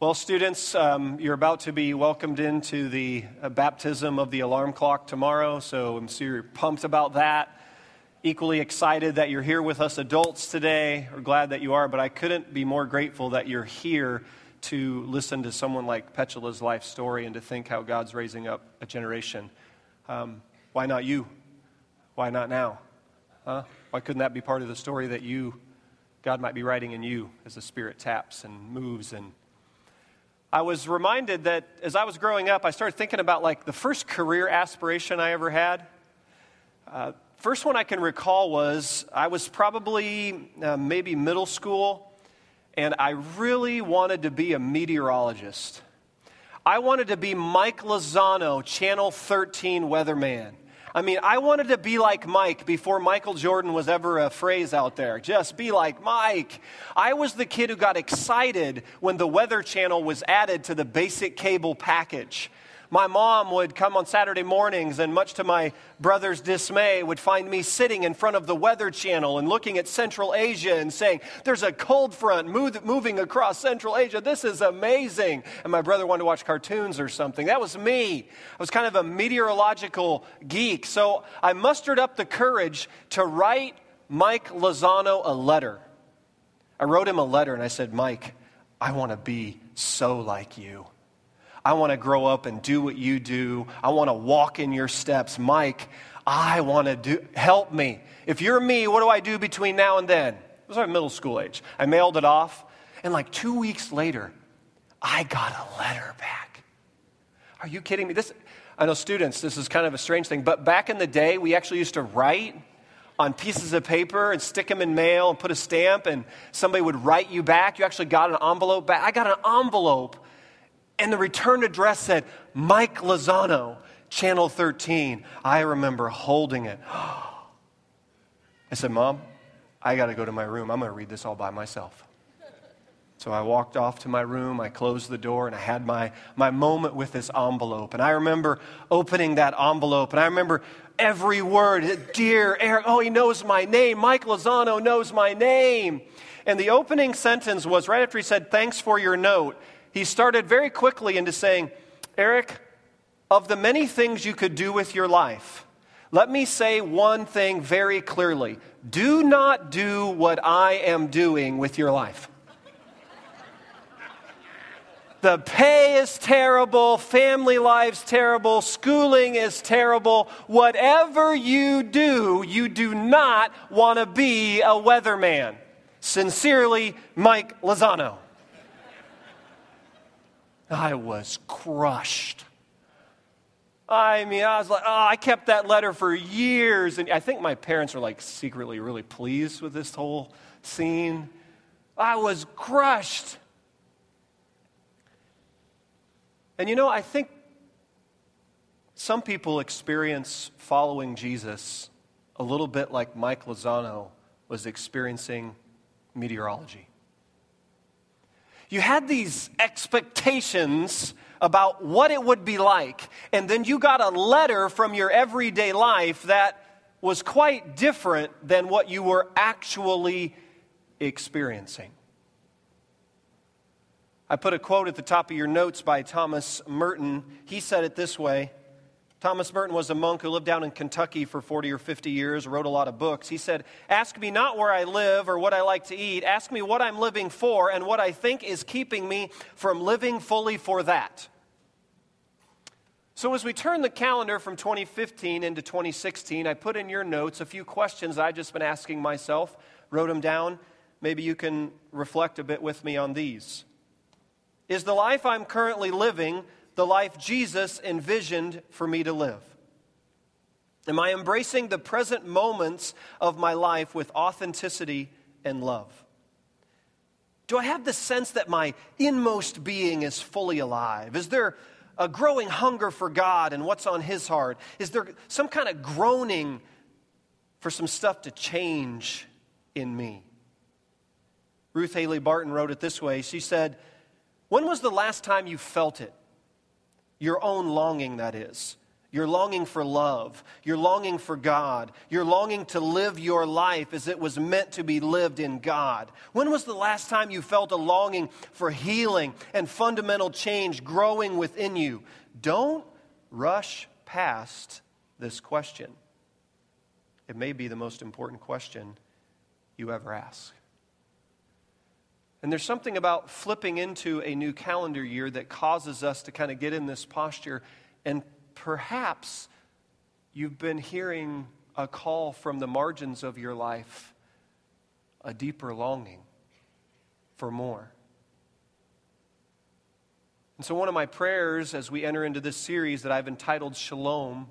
Well, students, um, you're about to be welcomed into the uh, baptism of the alarm clock tomorrow, so I'm super pumped about that. Equally excited that you're here with us adults today, or glad that you are, but I couldn't be more grateful that you're here to listen to someone like Petula's life story and to think how God's raising up a generation. Um, why not you? Why not now? Huh? Why couldn't that be part of the story that you, God might be writing in you as the Spirit taps and moves and I was reminded that as I was growing up, I started thinking about like the first career aspiration I ever had. Uh, first one I can recall was I was probably uh, maybe middle school, and I really wanted to be a meteorologist. I wanted to be Mike Lozano, Channel 13 weatherman. I mean, I wanted to be like Mike before Michael Jordan was ever a phrase out there. Just be like Mike. I was the kid who got excited when the Weather Channel was added to the basic cable package my mom would come on Saturday mornings and, much to my brother's dismay, would find me sitting in front of the Weather Channel and looking at Central Asia and saying, There's a cold front move, moving across Central Asia. This is amazing. And my brother wanted to watch cartoons or something. That was me. I was kind of a meteorological geek. So I mustered up the courage to write Mike Lozano a letter. I wrote him a letter and I said, Mike, I want to be so like you. I want to grow up and do what you do. I want to walk in your steps. Mike, I want to do, help me. If you're me, what do I do between now and then? It was our middle school age. I mailed it off, and like two weeks later, I got a letter back. Are you kidding me? This, I know students, this is kind of a strange thing, but back in the day, we actually used to write on pieces of paper and stick them in mail and put a stamp, and somebody would write you back. You actually got an envelope back. I got an envelope and the return address said, Mike Lozano, Channel 13. I remember holding it. I said, Mom, I got to go to my room. I'm going to read this all by myself. So I walked off to my room, I closed the door, and I had my, my moment with this envelope. And I remember opening that envelope, and I remember every word Dear Eric, oh, he knows my name. Mike Lozano knows my name. And the opening sentence was right after he said, Thanks for your note he started very quickly into saying, Eric, of the many things you could do with your life, let me say one thing very clearly. Do not do what I am doing with your life. the pay is terrible, family life's terrible, schooling is terrible. Whatever you do, you do not want to be a weatherman. Sincerely, Mike Lozano. I was crushed. I mean, I was like, oh, I kept that letter for years. And I think my parents were like secretly really pleased with this whole scene. I was crushed. And you know, I think some people experience following Jesus a little bit like Mike Lozano was experiencing meteorology. You had these expectations about what it would be like, and then you got a letter from your everyday life that was quite different than what you were actually experiencing. I put a quote at the top of your notes by Thomas Merton. He said it this way Thomas Merton was a monk who lived down in Kentucky for 40 or 50 years, wrote a lot of books. He said, Ask me not where I live or what I like to eat. Ask me what I'm living for and what I think is keeping me from living fully for that. So, as we turn the calendar from 2015 into 2016, I put in your notes a few questions I've just been asking myself, wrote them down. Maybe you can reflect a bit with me on these. Is the life I'm currently living the life Jesus envisioned for me to live? Am I embracing the present moments of my life with authenticity and love? Do I have the sense that my inmost being is fully alive? Is there a growing hunger for God and what's on His heart? Is there some kind of groaning for some stuff to change in me? Ruth Haley Barton wrote it this way. She said, When was the last time you felt it? Your own longing, that is. You're longing for love. You're longing for God. You're longing to live your life as it was meant to be lived in God. When was the last time you felt a longing for healing and fundamental change growing within you? Don't rush past this question. It may be the most important question you ever ask. And there's something about flipping into a new calendar year that causes us to kind of get in this posture. And perhaps you've been hearing a call from the margins of your life, a deeper longing for more. And so, one of my prayers as we enter into this series that I've entitled Shalom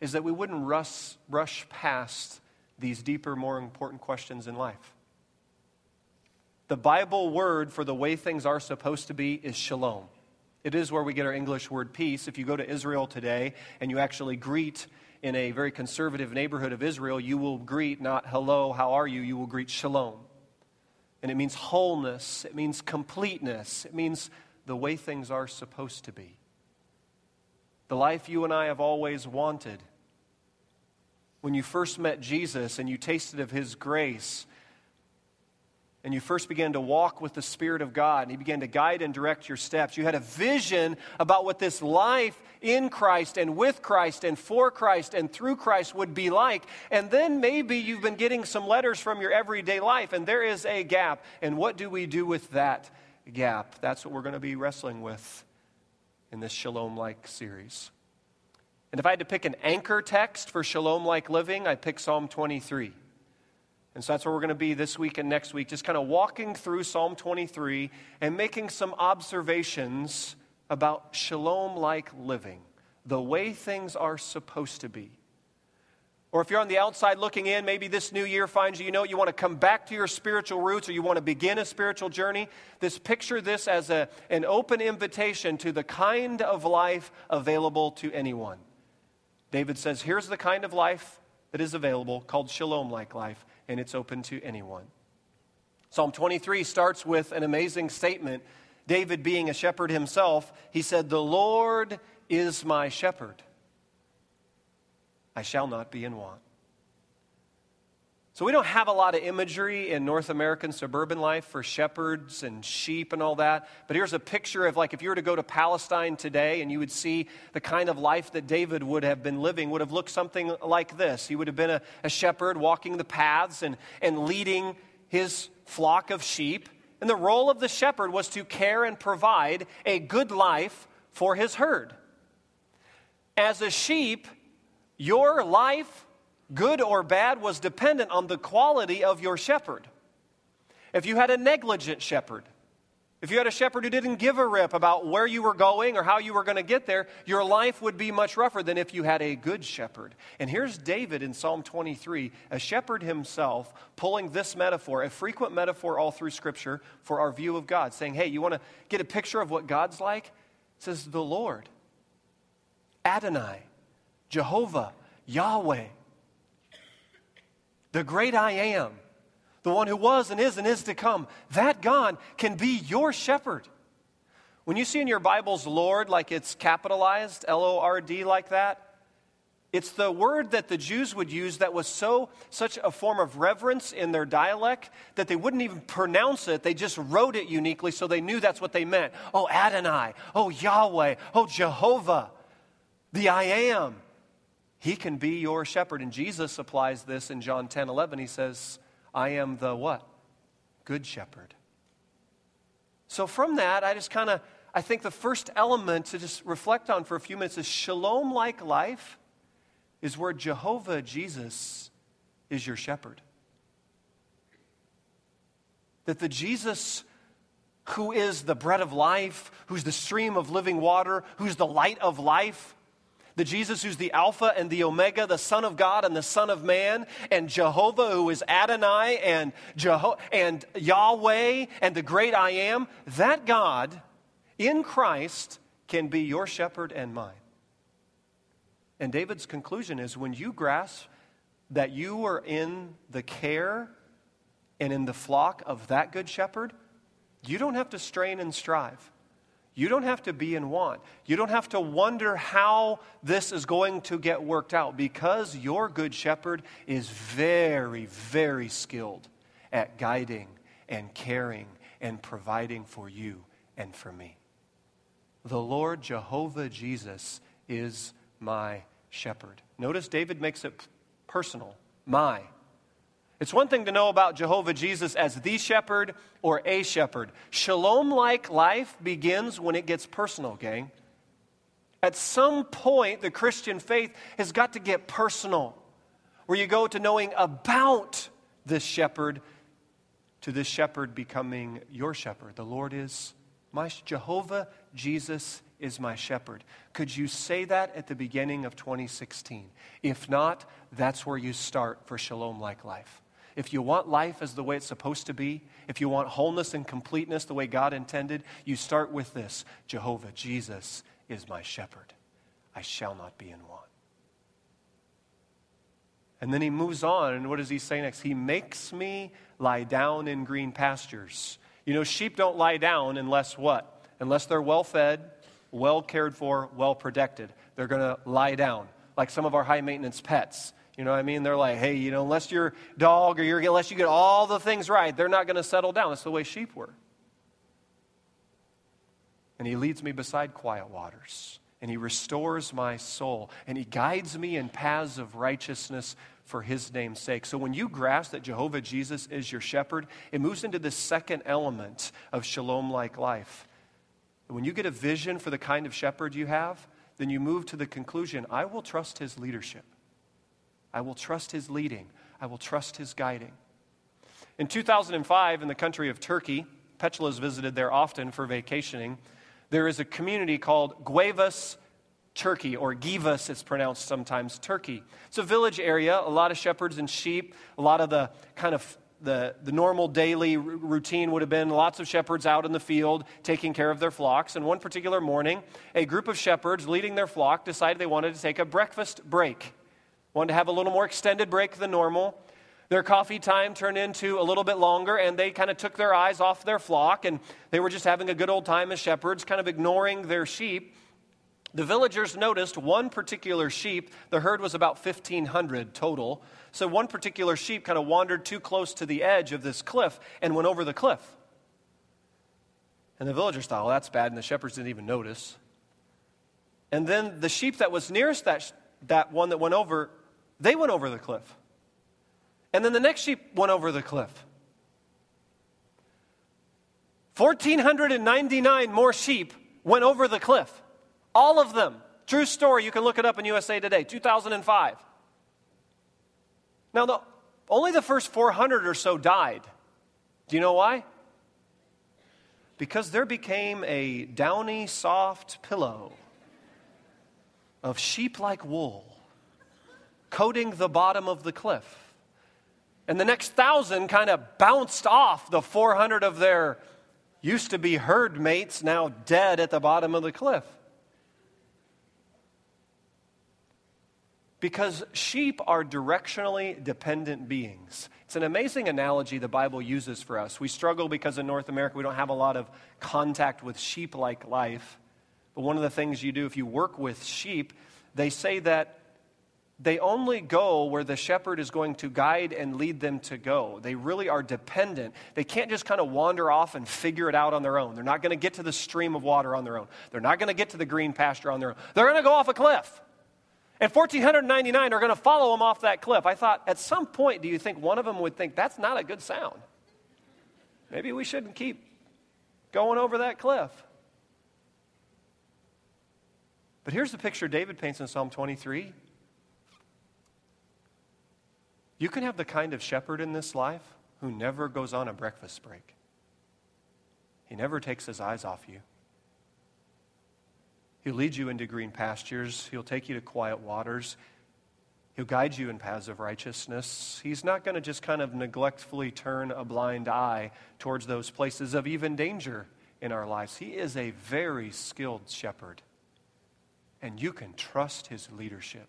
is that we wouldn't rush, rush past these deeper, more important questions in life. The Bible word for the way things are supposed to be is shalom. It is where we get our English word peace. If you go to Israel today and you actually greet in a very conservative neighborhood of Israel, you will greet not hello, how are you? You will greet shalom. And it means wholeness, it means completeness, it means the way things are supposed to be. The life you and I have always wanted. When you first met Jesus and you tasted of his grace, and you first began to walk with the Spirit of God, and He began to guide and direct your steps, you had a vision about what this life in Christ and with Christ and for Christ and through Christ would be like. And then maybe you've been getting some letters from your everyday life, and there is a gap. And what do we do with that gap? That's what we're going to be wrestling with in this Shalom like series. And if I had to pick an anchor text for Shalom like living, I'd pick Psalm 23. And so that's where we're going to be this week and next week, just kind of walking through Psalm 23 and making some observations about shalom like living, the way things are supposed to be. Or if you're on the outside looking in, maybe this new year finds you, you know, you want to come back to your spiritual roots or you want to begin a spiritual journey. This picture this as a, an open invitation to the kind of life available to anyone. David says, here's the kind of life that is available called shalom like life and it's open to anyone. Psalm 23 starts with an amazing statement. David, being a shepherd himself, he said, The Lord is my shepherd. I shall not be in want. So, we don't have a lot of imagery in North American suburban life for shepherds and sheep and all that. But here's a picture of like if you were to go to Palestine today and you would see the kind of life that David would have been living, would have looked something like this. He would have been a, a shepherd walking the paths and, and leading his flock of sheep. And the role of the shepherd was to care and provide a good life for his herd. As a sheep, your life good or bad, was dependent on the quality of your shepherd. If you had a negligent shepherd, if you had a shepherd who didn't give a rip about where you were going or how you were going to get there, your life would be much rougher than if you had a good shepherd. And here's David in Psalm 23, a shepherd himself, pulling this metaphor, a frequent metaphor all through Scripture for our view of God, saying, Hey, you want to get a picture of what God's like? It says, The Lord, Adonai, Jehovah, Yahweh the great I am, the one who was and is and is to come, that God can be your shepherd. When you see in your Bibles Lord like it's capitalized, L O R D like that, it's the word that the Jews would use that was so such a form of reverence in their dialect that they wouldn't even pronounce it. They just wrote it uniquely so they knew that's what they meant. Oh Adonai, oh Yahweh, oh Jehovah, the I am. He can be your shepherd. And Jesus applies this in John 10 11. He says, I am the what? Good shepherd. So from that, I just kind of, I think the first element to just reflect on for a few minutes is shalom like life is where Jehovah Jesus is your shepherd. That the Jesus who is the bread of life, who's the stream of living water, who's the light of life, the Jesus who's the Alpha and the Omega, the Son of God and the Son of Man, and Jehovah who is Adonai and, Jeho- and Yahweh and the great I am, that God in Christ can be your shepherd and mine. And David's conclusion is when you grasp that you are in the care and in the flock of that good shepherd, you don't have to strain and strive. You don't have to be in want. You don't have to wonder how this is going to get worked out because your good shepherd is very, very skilled at guiding and caring and providing for you and for me. The Lord Jehovah Jesus is my shepherd. Notice David makes it personal. My. It's one thing to know about Jehovah Jesus as the shepherd or a shepherd. Shalom like life begins when it gets personal, gang. At some point, the Christian faith has got to get personal, where you go to knowing about this shepherd, to this shepherd becoming your shepherd. The Lord is my Jehovah Jesus is my shepherd. Could you say that at the beginning of 2016? If not, that's where you start for shalom like life. If you want life as the way it's supposed to be, if you want wholeness and completeness the way God intended, you start with this Jehovah, Jesus is my shepherd. I shall not be in want. And then he moves on, and what does he say next? He makes me lie down in green pastures. You know, sheep don't lie down unless what? Unless they're well fed, well cared for, well protected. They're going to lie down, like some of our high maintenance pets. You know what I mean? They're like, hey, you know, unless your dog or your, unless you get all the things right, they're not going to settle down. That's the way sheep were. And he leads me beside quiet waters, and he restores my soul, and he guides me in paths of righteousness for his name's sake. So when you grasp that Jehovah Jesus is your shepherd, it moves into the second element of shalom like life. When you get a vision for the kind of shepherd you have, then you move to the conclusion I will trust his leadership. I will trust his leading. I will trust his guiding. In 2005, in the country of Turkey, Petula's visited there often for vacationing. There is a community called Gevas, Turkey, or Givas, it's pronounced sometimes, Turkey. It's a village area, a lot of shepherds and sheep, a lot of the kind of the, the normal daily routine would have been lots of shepherds out in the field taking care of their flocks. And one particular morning, a group of shepherds leading their flock decided they wanted to take a breakfast break wanted to have a little more extended break than normal. Their coffee time turned into a little bit longer, and they kind of took their eyes off their flock, and they were just having a good old time as shepherds, kind of ignoring their sheep. The villagers noticed one particular sheep, the herd was about 1,500 total. So one particular sheep kind of wandered too close to the edge of this cliff and went over the cliff. And the villagers thought, well, that's bad, and the shepherds didn't even notice. And then the sheep that was nearest that, that one that went over they went over the cliff. And then the next sheep went over the cliff. 1,499 more sheep went over the cliff. All of them. True story. You can look it up in USA Today, 2005. Now, the, only the first 400 or so died. Do you know why? Because there became a downy, soft pillow of sheep like wool coating the bottom of the cliff. And the next thousand kind of bounced off the 400 of their used to be herd mates, now dead at the bottom of the cliff. Because sheep are directionally dependent beings. It's an amazing analogy the Bible uses for us. We struggle because in North America we don't have a lot of contact with sheep like life. But one of the things you do if you work with sheep, they say that they only go where the shepherd is going to guide and lead them to go. They really are dependent. They can't just kind of wander off and figure it out on their own. They're not going to get to the stream of water on their own. They're not going to get to the green pasture on their own. They're going to go off a cliff. And 1,499 are going to follow them off that cliff. I thought, at some point, do you think one of them would think, that's not a good sound? Maybe we shouldn't keep going over that cliff. But here's the picture David paints in Psalm 23 you can have the kind of shepherd in this life who never goes on a breakfast break. He never takes his eyes off you. He'll lead you into green pastures. He'll take you to quiet waters. He'll guide you in paths of righteousness. He's not going to just kind of neglectfully turn a blind eye towards those places of even danger in our lives. He is a very skilled shepherd, and you can trust his leadership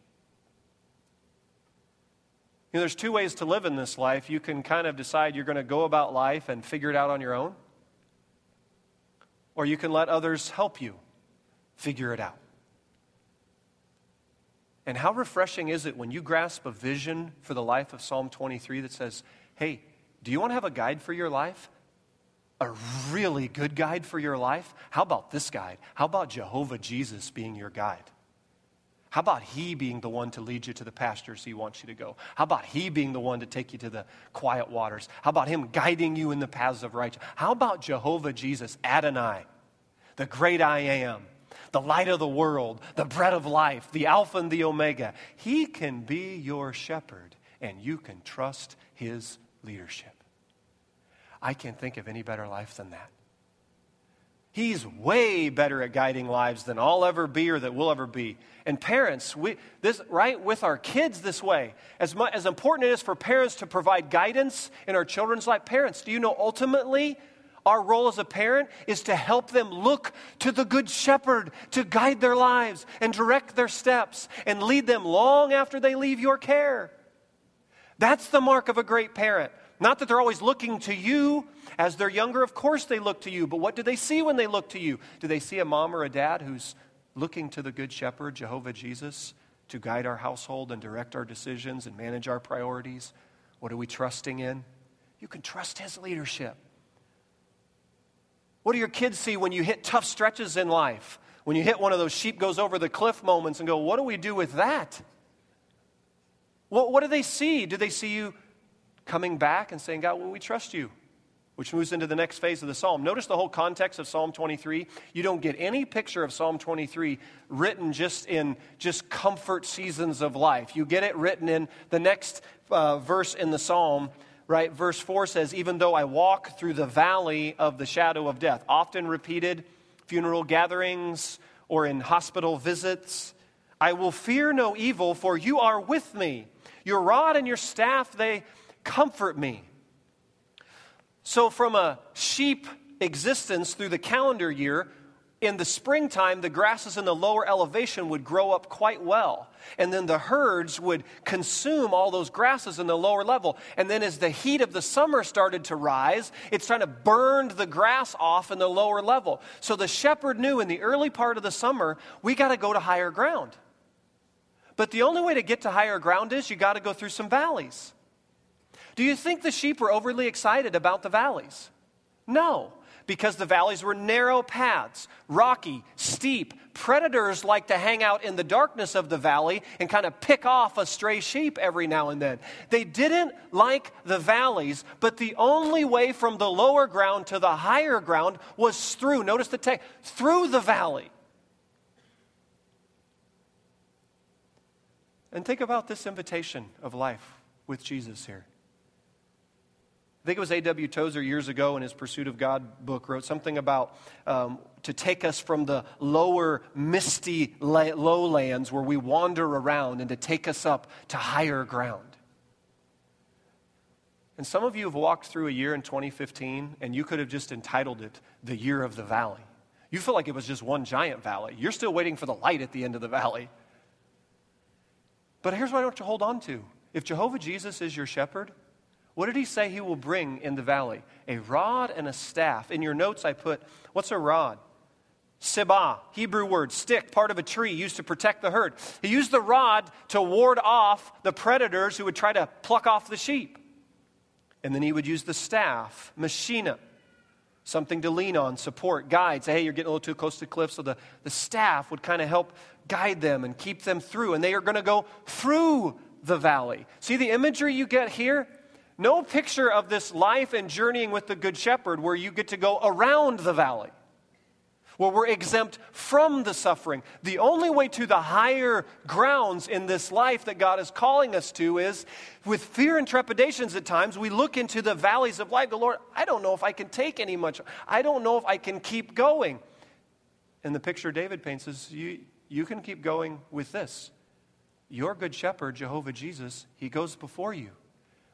know, there's two ways to live in this life. You can kind of decide you're going to go about life and figure it out on your own. or you can let others help you figure it out. And how refreshing is it when you grasp a vision for the life of Psalm 23 that says, hey, do you want to have a guide for your life? A really good guide for your life? How about this guide? How about Jehovah Jesus being your guide? How about He being the one to lead you to the pastures He wants you to go? How about He being the one to take you to the quiet waters? How about Him guiding you in the paths of righteousness? How about Jehovah Jesus, Adonai, the great I am, the light of the world, the bread of life, the Alpha and the Omega? He can be your shepherd, and you can trust His leadership. I can't think of any better life than that. He's way better at guiding lives than I'll ever be or that we'll ever be. And parents, we, this, right, with our kids this way, as, much, as important it is for parents to provide guidance in our children's life, parents, do you know ultimately our role as a parent is to help them look to the Good Shepherd to guide their lives and direct their steps and lead them long after they leave your care. That's the mark of a great parent. Not that they're always looking to you as they're younger, of course they look to you, but what do they see when they look to you? Do they see a mom or a dad who's looking to the Good Shepherd, Jehovah Jesus, to guide our household and direct our decisions and manage our priorities? What are we trusting in? You can trust His leadership. What do your kids see when you hit tough stretches in life? When you hit one of those sheep goes over the cliff moments and go, what do we do with that? What, what do they see? Do they see you coming back and saying, God, well, we trust you? which moves into the next phase of the psalm. Notice the whole context of Psalm 23. You don't get any picture of Psalm 23 written just in just comfort seasons of life. You get it written in the next uh, verse in the psalm, right? Verse 4 says, Even though I walk through the valley of the shadow of death, often repeated funeral gatherings or in hospital visits, I will fear no evil, for you are with me. Your rod and your staff, they comfort me. So, from a sheep existence through the calendar year, in the springtime, the grasses in the lower elevation would grow up quite well. And then the herds would consume all those grasses in the lower level. And then, as the heat of the summer started to rise, it's trying to burn the grass off in the lower level. So the shepherd knew in the early part of the summer, we got to go to higher ground. But the only way to get to higher ground is you got to go through some valleys. Do you think the sheep were overly excited about the valleys? No, because the valleys were narrow paths, rocky, steep. Predators like to hang out in the darkness of the valley and kind of pick off a stray sheep every now and then. They didn't like the valleys, but the only way from the lower ground to the higher ground was through, notice the text, through the valley. And think about this invitation of life with Jesus here. I think it was A.W. Tozer years ago in his Pursuit of God book wrote something about um, to take us from the lower, misty la- lowlands where we wander around and to take us up to higher ground. And some of you have walked through a year in 2015 and you could have just entitled it the year of the valley. You feel like it was just one giant valley. You're still waiting for the light at the end of the valley. But here's what I want you to hold on to. If Jehovah Jesus is your shepherd, what did he say he will bring in the valley? A rod and a staff. In your notes, I put, what's a rod? Sibah, Hebrew word, stick, part of a tree used to protect the herd. He used the rod to ward off the predators who would try to pluck off the sheep. And then he would use the staff, machina, something to lean on, support, guide. Say, hey, you're getting a little too close to the cliff. So the, the staff would kind of help guide them and keep them through. And they are going to go through the valley. See the imagery you get here? No picture of this life and journeying with the Good Shepherd where you get to go around the valley, where we're exempt from the suffering. The only way to the higher grounds in this life that God is calling us to is with fear and trepidations at times, we look into the valleys of life. The Lord, I don't know if I can take any much. I don't know if I can keep going. And the picture David paints is you, you can keep going with this. Your good shepherd, Jehovah Jesus, he goes before you.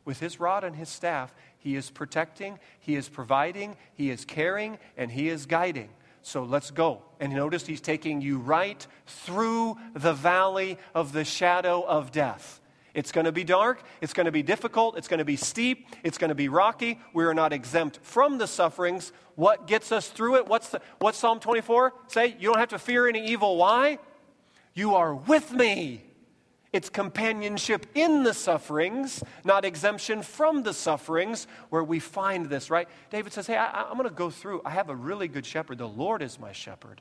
With his rod and his staff, he is protecting, he is providing, he is caring, and he is guiding. So let's go. And notice he's taking you right through the valley of the shadow of death. It's going to be dark. It's going to be difficult. It's going to be steep. It's going to be rocky. We are not exempt from the sufferings. What gets us through it? What's, the, what's Psalm 24 say? You don't have to fear any evil. Why? You are with me. It's companionship in the sufferings, not exemption from the sufferings, where we find this, right? David says, Hey, I, am going to go through. I have a really good shepherd. The Lord is my shepherd.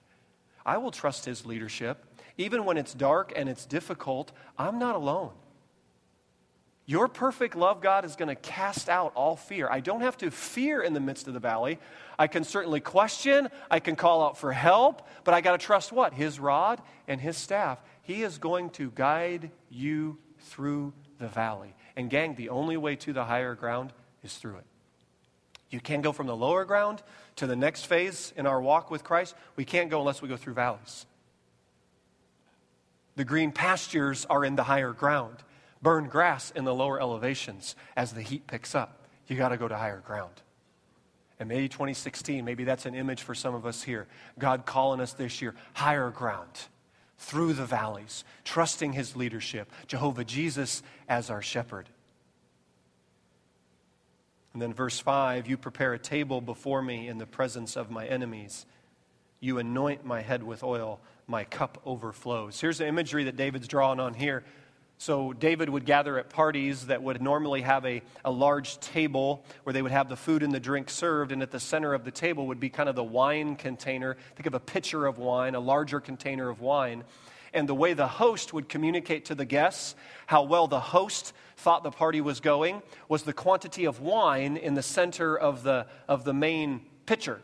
I will trust his leadership. Even when it's dark and it's difficult, I'm not alone. Your perfect love, God, is going to cast out all fear. I don't have to fear in the midst of the valley. I can certainly question, I can call out for help, but I got to trust what? His rod and his staff. He is going to guide you through the valley. And, gang, the only way to the higher ground is through it. You can't go from the lower ground to the next phase in our walk with Christ. We can't go unless we go through valleys. The green pastures are in the higher ground, burn grass in the lower elevations as the heat picks up. You got to go to higher ground. And maybe 2016, maybe that's an image for some of us here. God calling us this year, higher ground through the valleys, trusting his leadership, Jehovah Jesus as our shepherd. And then, verse 5 You prepare a table before me in the presence of my enemies. You anoint my head with oil, my cup overflows. Here's the imagery that David's drawing on here. So, David would gather at parties that would normally have a, a large table where they would have the food and the drink served, and at the center of the table would be kind of the wine container. Think of a pitcher of wine, a larger container of wine. And the way the host would communicate to the guests how well the host thought the party was going was the quantity of wine in the center of the, of the main pitcher.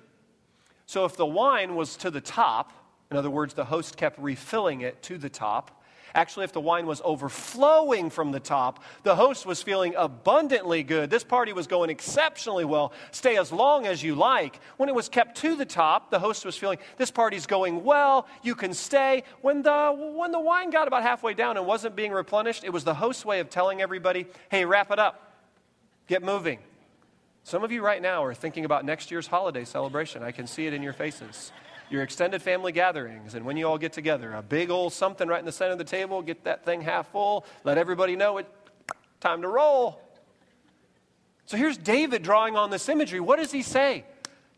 So, if the wine was to the top, in other words, the host kept refilling it to the top, Actually, if the wine was overflowing from the top, the host was feeling abundantly good. This party was going exceptionally well. Stay as long as you like. When it was kept to the top, the host was feeling this party's going well. You can stay. When the, when the wine got about halfway down and wasn't being replenished, it was the host's way of telling everybody, hey, wrap it up, get moving. Some of you right now are thinking about next year's holiday celebration. I can see it in your faces your extended family gatherings, and when you all get together, a big old something right in the center of the table, get that thing half full, let everybody know it, time to roll. So here's David drawing on this imagery. What does he say?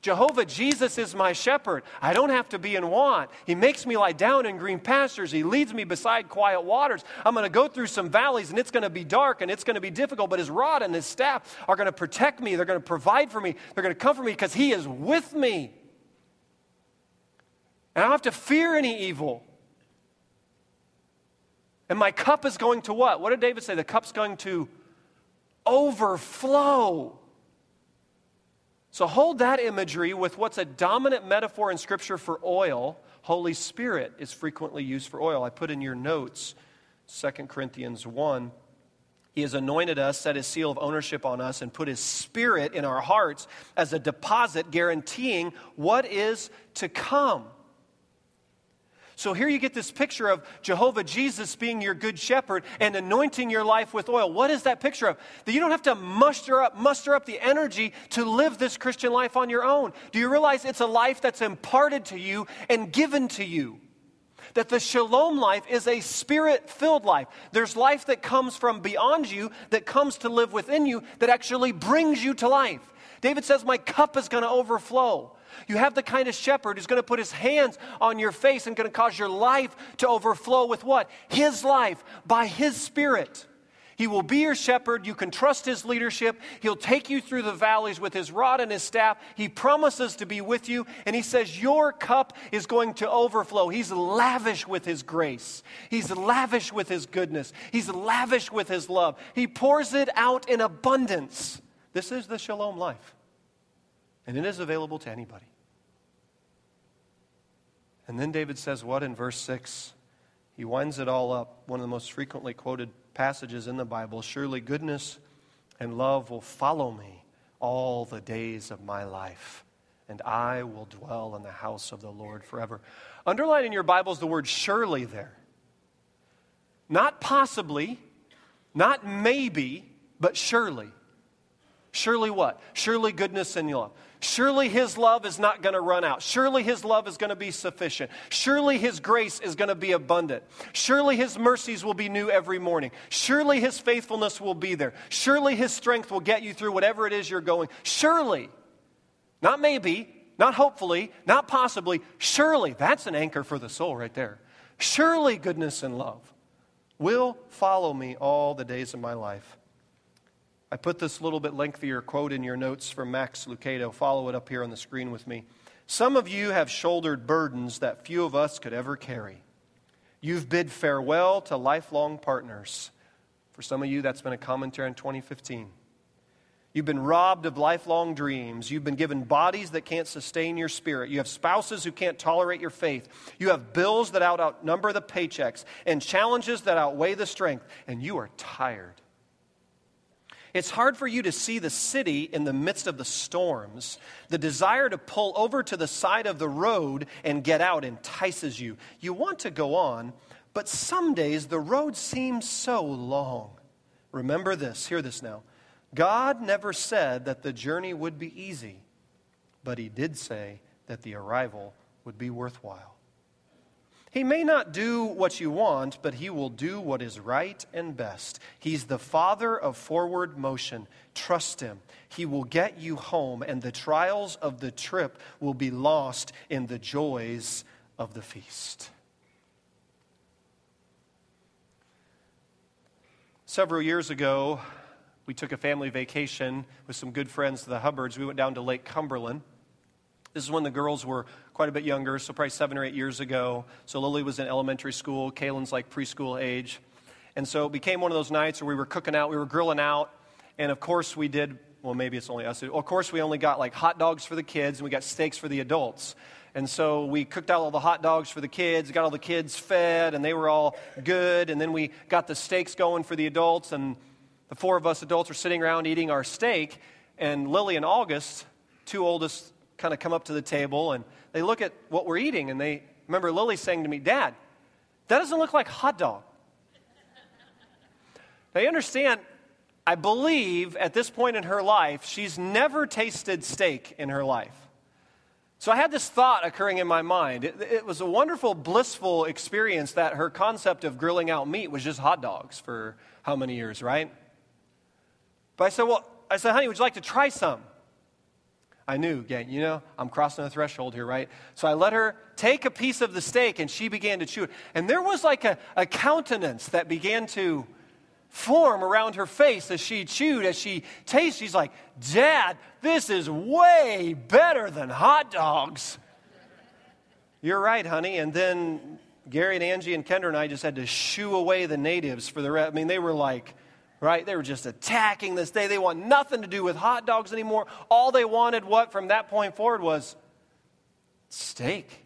Jehovah Jesus is my shepherd. I don't have to be in want. He makes me lie down in green pastures. He leads me beside quiet waters. I'm going to go through some valleys and it's going to be dark and it's going to be difficult, but his rod and his staff are going to protect me. They're going to provide for me. They're going to comfort me because he is with me. And I don't have to fear any evil. And my cup is going to what? What did David say? The cup's going to overflow. So hold that imagery with what's a dominant metaphor in Scripture for oil. Holy Spirit is frequently used for oil. I put in your notes 2 Corinthians 1. He has anointed us, set his seal of ownership on us, and put his spirit in our hearts as a deposit guaranteeing what is to come. So here you get this picture of Jehovah Jesus being your good shepherd and anointing your life with oil. What is that picture of? That you don't have to muster up, muster up the energy to live this Christian life on your own. Do you realize it's a life that's imparted to you and given to you? That the shalom life is a spirit filled life. There's life that comes from beyond you, that comes to live within you, that actually brings you to life. David says, My cup is going to overflow. You have the kind of shepherd who's going to put his hands on your face and going to cause your life to overflow with what? His life by his spirit. He will be your shepherd. You can trust his leadership. He'll take you through the valleys with his rod and his staff. He promises to be with you, and he says, Your cup is going to overflow. He's lavish with his grace, he's lavish with his goodness, he's lavish with his love. He pours it out in abundance. This is the shalom life, and it is available to anybody. And then David says, What in verse 6? He winds it all up. One of the most frequently quoted passages in the Bible Surely goodness and love will follow me all the days of my life, and I will dwell in the house of the Lord forever. Underline in your Bibles the word surely there. Not possibly, not maybe, but surely. Surely what? Surely goodness and love. Surely his love is not going to run out. Surely his love is going to be sufficient. Surely his grace is going to be abundant. Surely his mercies will be new every morning. Surely his faithfulness will be there. Surely his strength will get you through whatever it is you're going. Surely. Not maybe, not hopefully, not possibly. Surely. That's an anchor for the soul right there. Surely goodness and love will follow me all the days of my life. I put this little bit lengthier quote in your notes from Max Lucado. Follow it up here on the screen with me. Some of you have shouldered burdens that few of us could ever carry. You've bid farewell to lifelong partners. For some of you, that's been a commentary in 2015. You've been robbed of lifelong dreams. You've been given bodies that can't sustain your spirit. You have spouses who can't tolerate your faith. You have bills that outnumber the paychecks and challenges that outweigh the strength, and you are tired. It's hard for you to see the city in the midst of the storms. The desire to pull over to the side of the road and get out entices you. You want to go on, but some days the road seems so long. Remember this, hear this now. God never said that the journey would be easy, but He did say that the arrival would be worthwhile. He may not do what you want, but he will do what is right and best. He's the father of forward motion. Trust him. He will get you home, and the trials of the trip will be lost in the joys of the feast. Several years ago, we took a family vacation with some good friends, the Hubbards. We went down to Lake Cumberland. This is when the girls were quite a bit younger, so probably seven or eight years ago. So Lily was in elementary school, Kaylin's like preschool age. And so it became one of those nights where we were cooking out, we were grilling out, and of course we did, well, maybe it's only us. Of course, we only got like hot dogs for the kids and we got steaks for the adults. And so we cooked out all the hot dogs for the kids, got all the kids fed, and they were all good. And then we got the steaks going for the adults, and the four of us adults were sitting around eating our steak. And Lily and August, two oldest kind of come up to the table and they look at what we're eating and they remember Lily saying to me, Dad, that doesn't look like hot dog. you understand, I believe at this point in her life, she's never tasted steak in her life. So I had this thought occurring in my mind. It, it, was a wonderful, blissful experience that her concept of grilling out meat was just hot dogs for how many years, right? But I said, Well, I said, honey, would you like to try some? I knew, gang, you know, I'm crossing the threshold here, right? So I let her take a piece of the steak and she began to chew it. And there was like a, a countenance that began to form around her face as she chewed, as she tasted. She's like, Dad, this is way better than hot dogs. You're right, honey. And then Gary and Angie and Kendra and I just had to shoo away the natives for the rest. I mean, they were like, right? They were just attacking this day. They want nothing to do with hot dogs anymore. All they wanted, what, from that point forward, was steak.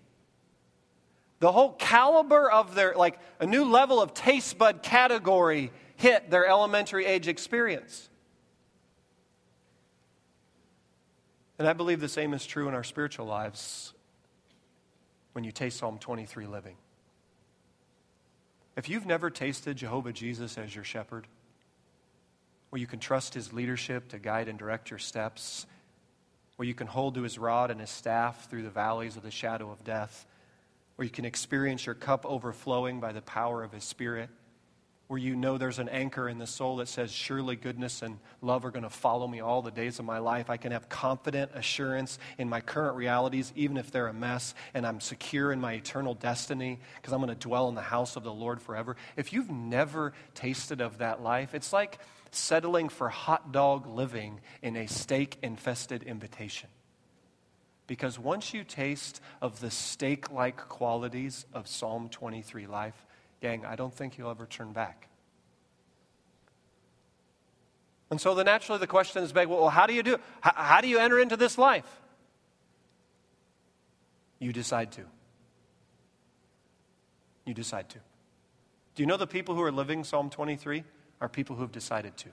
The whole caliber of their, like a new level of taste bud category hit their elementary age experience. And I believe the same is true in our spiritual lives when you taste Psalm 23 living. If you've never tasted Jehovah Jesus as your shepherd, where you can trust his leadership to guide and direct your steps, where you can hold to his rod and his staff through the valleys of the shadow of death, where you can experience your cup overflowing by the power of his spirit where you know there's an anchor in the soul that says, Surely goodness and love are going to follow me all the days of my life. I can have confident assurance in my current realities, even if they're a mess, and I'm secure in my eternal destiny because I'm going to dwell in the house of the Lord forever. If you've never tasted of that life, it's like settling for hot dog living in a steak infested invitation. Because once you taste of the steak like qualities of Psalm 23 life, Gang, I don't think you'll ever turn back. And so, the, naturally, the question is begged well, how do you do how, how do you enter into this life? You decide to. You decide to. Do you know the people who are living Psalm 23 are people who have decided to?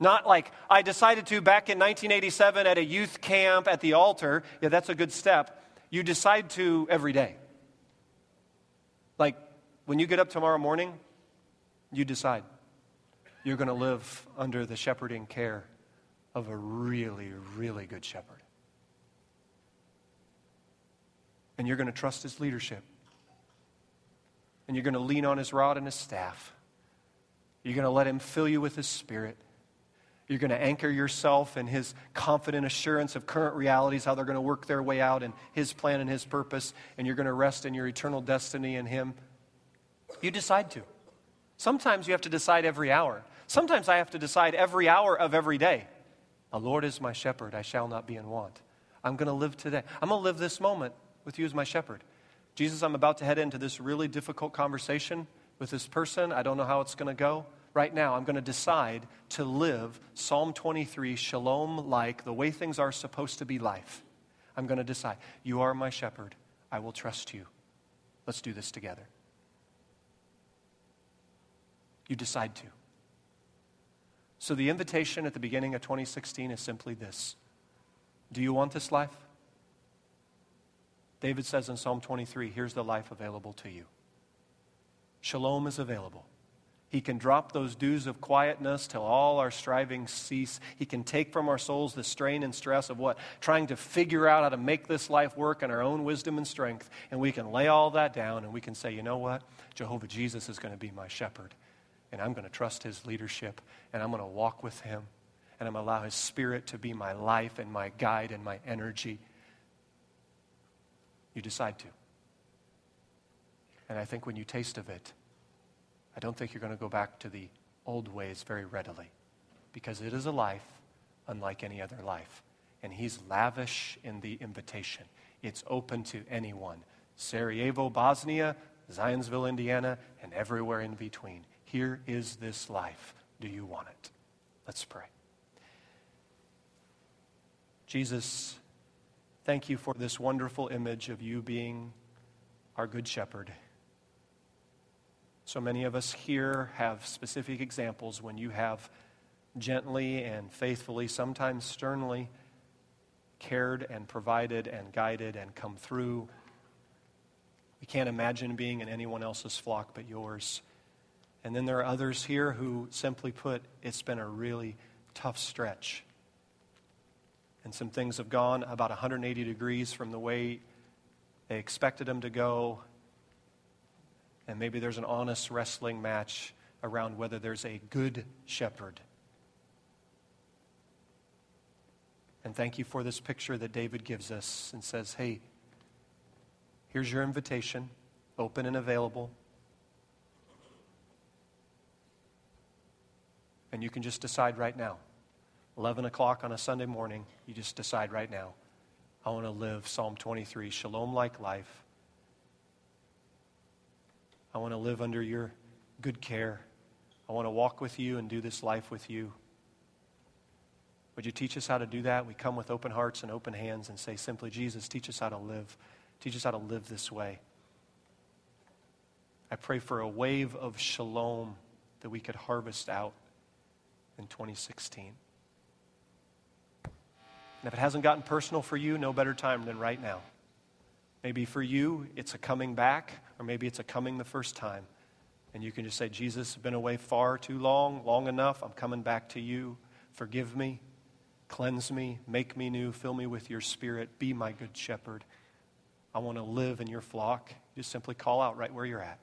Not like I decided to back in 1987 at a youth camp at the altar. Yeah, that's a good step. You decide to every day. Like, when you get up tomorrow morning, you decide. you're going to live under the shepherding care of a really, really good shepherd. And you're going to trust his leadership. And you're going to lean on his rod and his staff. You're going to let him fill you with his spirit. You're going to anchor yourself in his confident assurance of current realities, how they're going to work their way out in his plan and his purpose, and you're going to rest in your eternal destiny in him. You decide to. Sometimes you have to decide every hour. Sometimes I have to decide every hour of every day. The Lord is my shepherd, I shall not be in want. I'm going to live today. I'm going to live this moment with you as my shepherd. Jesus, I'm about to head into this really difficult conversation with this person. I don't know how it's going to go. Right now, I'm going to decide to live Psalm 23 shalom like, the way things are supposed to be life. I'm going to decide. You are my shepherd. I will trust you. Let's do this together. You decide to. So, the invitation at the beginning of 2016 is simply this Do you want this life? David says in Psalm 23 here's the life available to you. Shalom is available. He can drop those dews of quietness till all our strivings cease. He can take from our souls the strain and stress of what? Trying to figure out how to make this life work in our own wisdom and strength. And we can lay all that down and we can say, you know what? Jehovah Jesus is going to be my shepherd and I'm going to trust his leadership, and I'm going to walk with him, and I'm going to allow his spirit to be my life and my guide and my energy. You decide to. And I think when you taste of it, I don't think you're going to go back to the old ways very readily because it is a life unlike any other life. And he's lavish in the invitation. It's open to anyone. Sarajevo, Bosnia, Zionsville, Indiana, and everywhere in between. Here is this life. Do you want it? Let's pray. Jesus, thank you for this wonderful image of you being our good shepherd. So many of us here have specific examples when you have gently and faithfully, sometimes sternly, cared and provided and guided and come through. We can't imagine being in anyone else's flock but yours. And then there are others here who simply put, it's been a really tough stretch. And some things have gone about 180 degrees from the way they expected them to go. And maybe there's an honest wrestling match around whether there's a good shepherd. And thank you for this picture that David gives us and says, hey, here's your invitation, open and available. And you can just decide right now. 11 o'clock on a Sunday morning, you just decide right now. I want to live Psalm 23, shalom like life. I want to live under your good care. I want to walk with you and do this life with you. Would you teach us how to do that? We come with open hearts and open hands and say simply, Jesus, teach us how to live. Teach us how to live this way. I pray for a wave of shalom that we could harvest out in 2016. And if it hasn't gotten personal for you, no better time than right now. Maybe for you, it's a coming back, or maybe it's a coming the first time. And you can just say, Jesus, I've been away far too long, long enough. I'm coming back to you. Forgive me, cleanse me, make me new, fill me with your spirit. Be my good shepherd. I want to live in your flock. Just simply call out right where you're at.